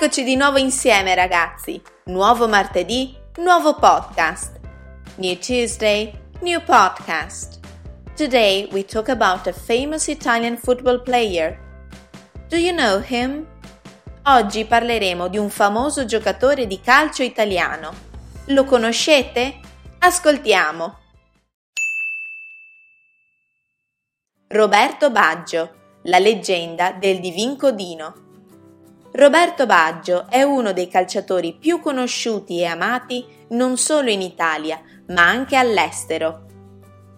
Eccoci di nuovo insieme ragazzi. Nuovo martedì, nuovo podcast. New Tuesday, new podcast. Today we talk about a famous Italian football player. Do you know him? Oggi parleremo di un famoso giocatore di calcio italiano. Lo conoscete? Ascoltiamo. Roberto Baggio, la leggenda del Divin Codino. Roberto Baggio è uno dei calciatori più conosciuti e amati non solo in Italia, ma anche all'estero.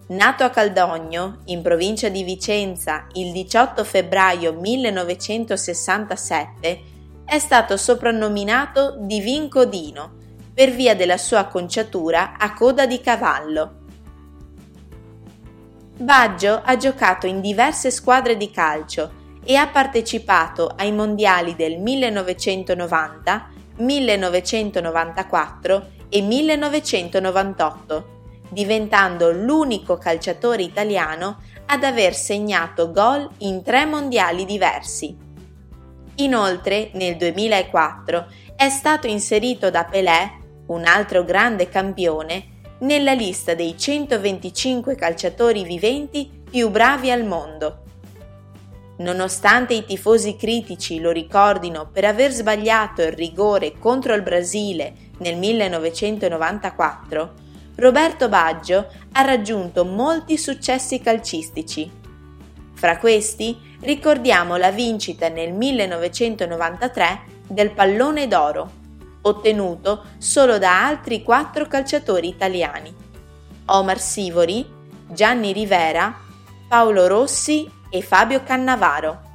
Nato a Caldogno, in provincia di Vicenza, il 18 febbraio 1967, è stato soprannominato Divin Codino per via della sua acconciatura a coda di cavallo. Baggio ha giocato in diverse squadre di calcio e ha partecipato ai mondiali del 1990, 1994 e 1998, diventando l'unico calciatore italiano ad aver segnato gol in tre mondiali diversi. Inoltre, nel 2004 è stato inserito da Pelé, un altro grande campione, nella lista dei 125 calciatori viventi più bravi al mondo. Nonostante i tifosi critici lo ricordino per aver sbagliato il rigore contro il Brasile nel 1994, Roberto Baggio ha raggiunto molti successi calcistici. Fra questi ricordiamo la vincita nel 1993 del pallone d'oro, ottenuto solo da altri quattro calciatori italiani: Omar Sivori, Gianni Rivera, Paolo Rossi e Fabio Cannavaro.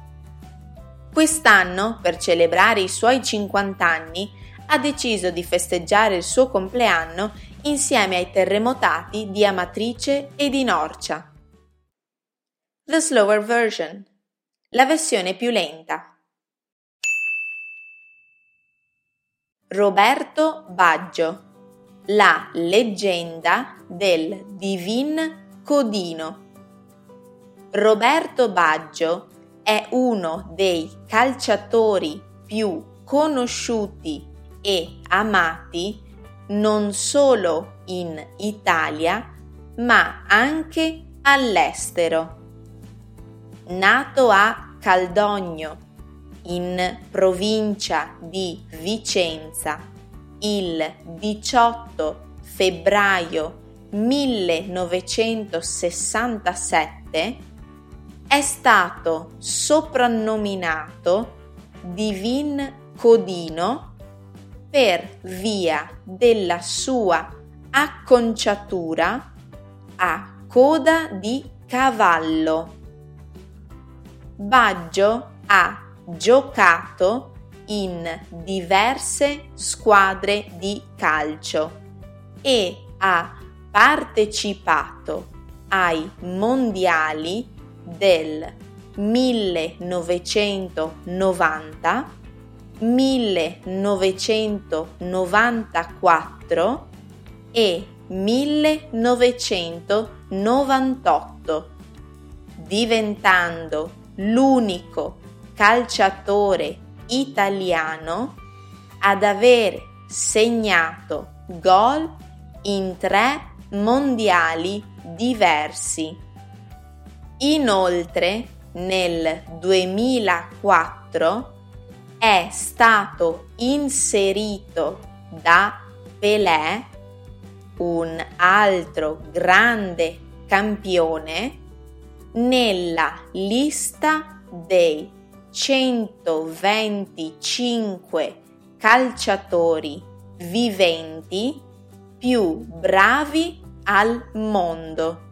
Quest'anno, per celebrare i suoi 50 anni, ha deciso di festeggiare il suo compleanno insieme ai terremotati di Amatrice e di Norcia. The slower version. La versione più lenta. Roberto Baggio. La leggenda del Divin Codino. Roberto Baggio è uno dei calciatori più conosciuti e amati non solo in Italia ma anche all'estero. Nato a Caldogno, in provincia di Vicenza, il 18 febbraio 1967, è stato soprannominato Divin Codino per via della sua acconciatura a coda di cavallo. Baggio ha giocato in diverse squadre di calcio e ha partecipato ai mondiali del 1990, 1994 e 1998, diventando l'unico calciatore italiano ad aver segnato gol in tre mondiali diversi. Inoltre, nel 2004 è stato inserito da Pelé, un altro grande campione, nella lista dei 125 calciatori viventi più bravi al mondo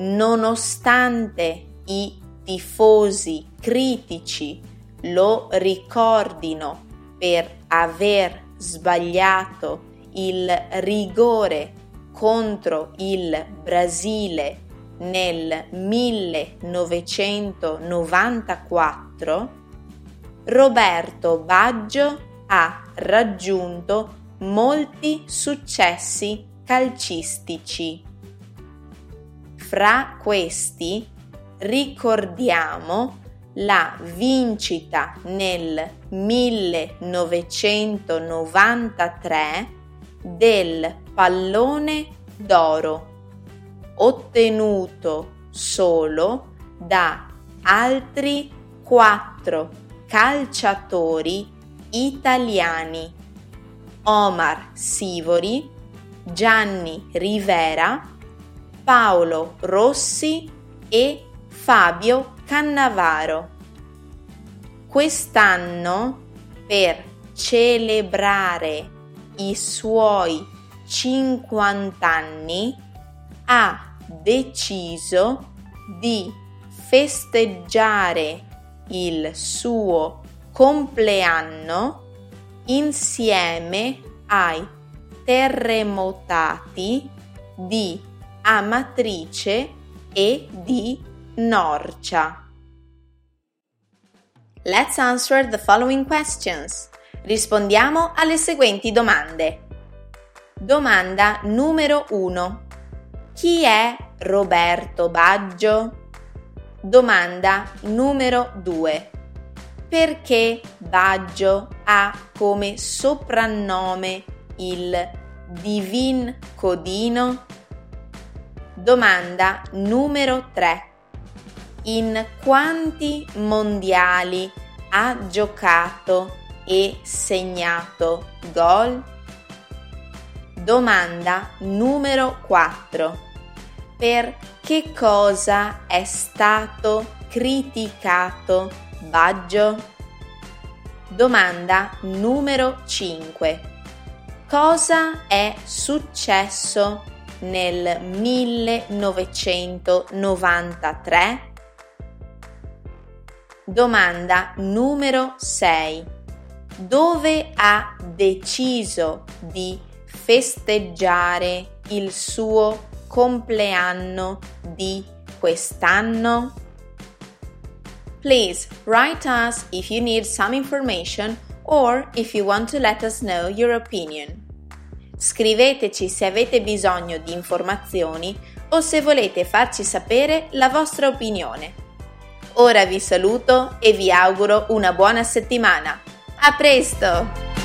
nonostante i tifosi critici lo ricordino per aver sbagliato il rigore contro il Brasile nel 1994, Roberto Baggio ha raggiunto molti successi calcistici. Fra questi ricordiamo la vincita nel 1993 del pallone d'oro ottenuto solo da altri quattro calciatori italiani Omar Sivori, Gianni Rivera, Paolo Rossi e Fabio Cannavaro. Quest'anno, per celebrare i suoi 50 anni, ha deciso di festeggiare il suo compleanno insieme ai terremotati di Amatrice e di Norcia. Let's answer the following questions. Rispondiamo alle seguenti domande. Domanda numero 1. Chi è Roberto Baggio? Domanda numero 2. Perché Baggio ha come soprannome il Divin Codino? Domanda numero 3. In quanti mondiali ha giocato e segnato gol? Domanda numero 4. Per che cosa è stato criticato Baggio? Domanda numero 5. Cosa è successo nel 1993? Domanda numero 6. Dove ha deciso di festeggiare il suo compleanno di quest'anno? Please write us if you need some information or if you want to let us know your opinion. Scriveteci se avete bisogno di informazioni o se volete farci sapere la vostra opinione. Ora vi saluto e vi auguro una buona settimana. A presto!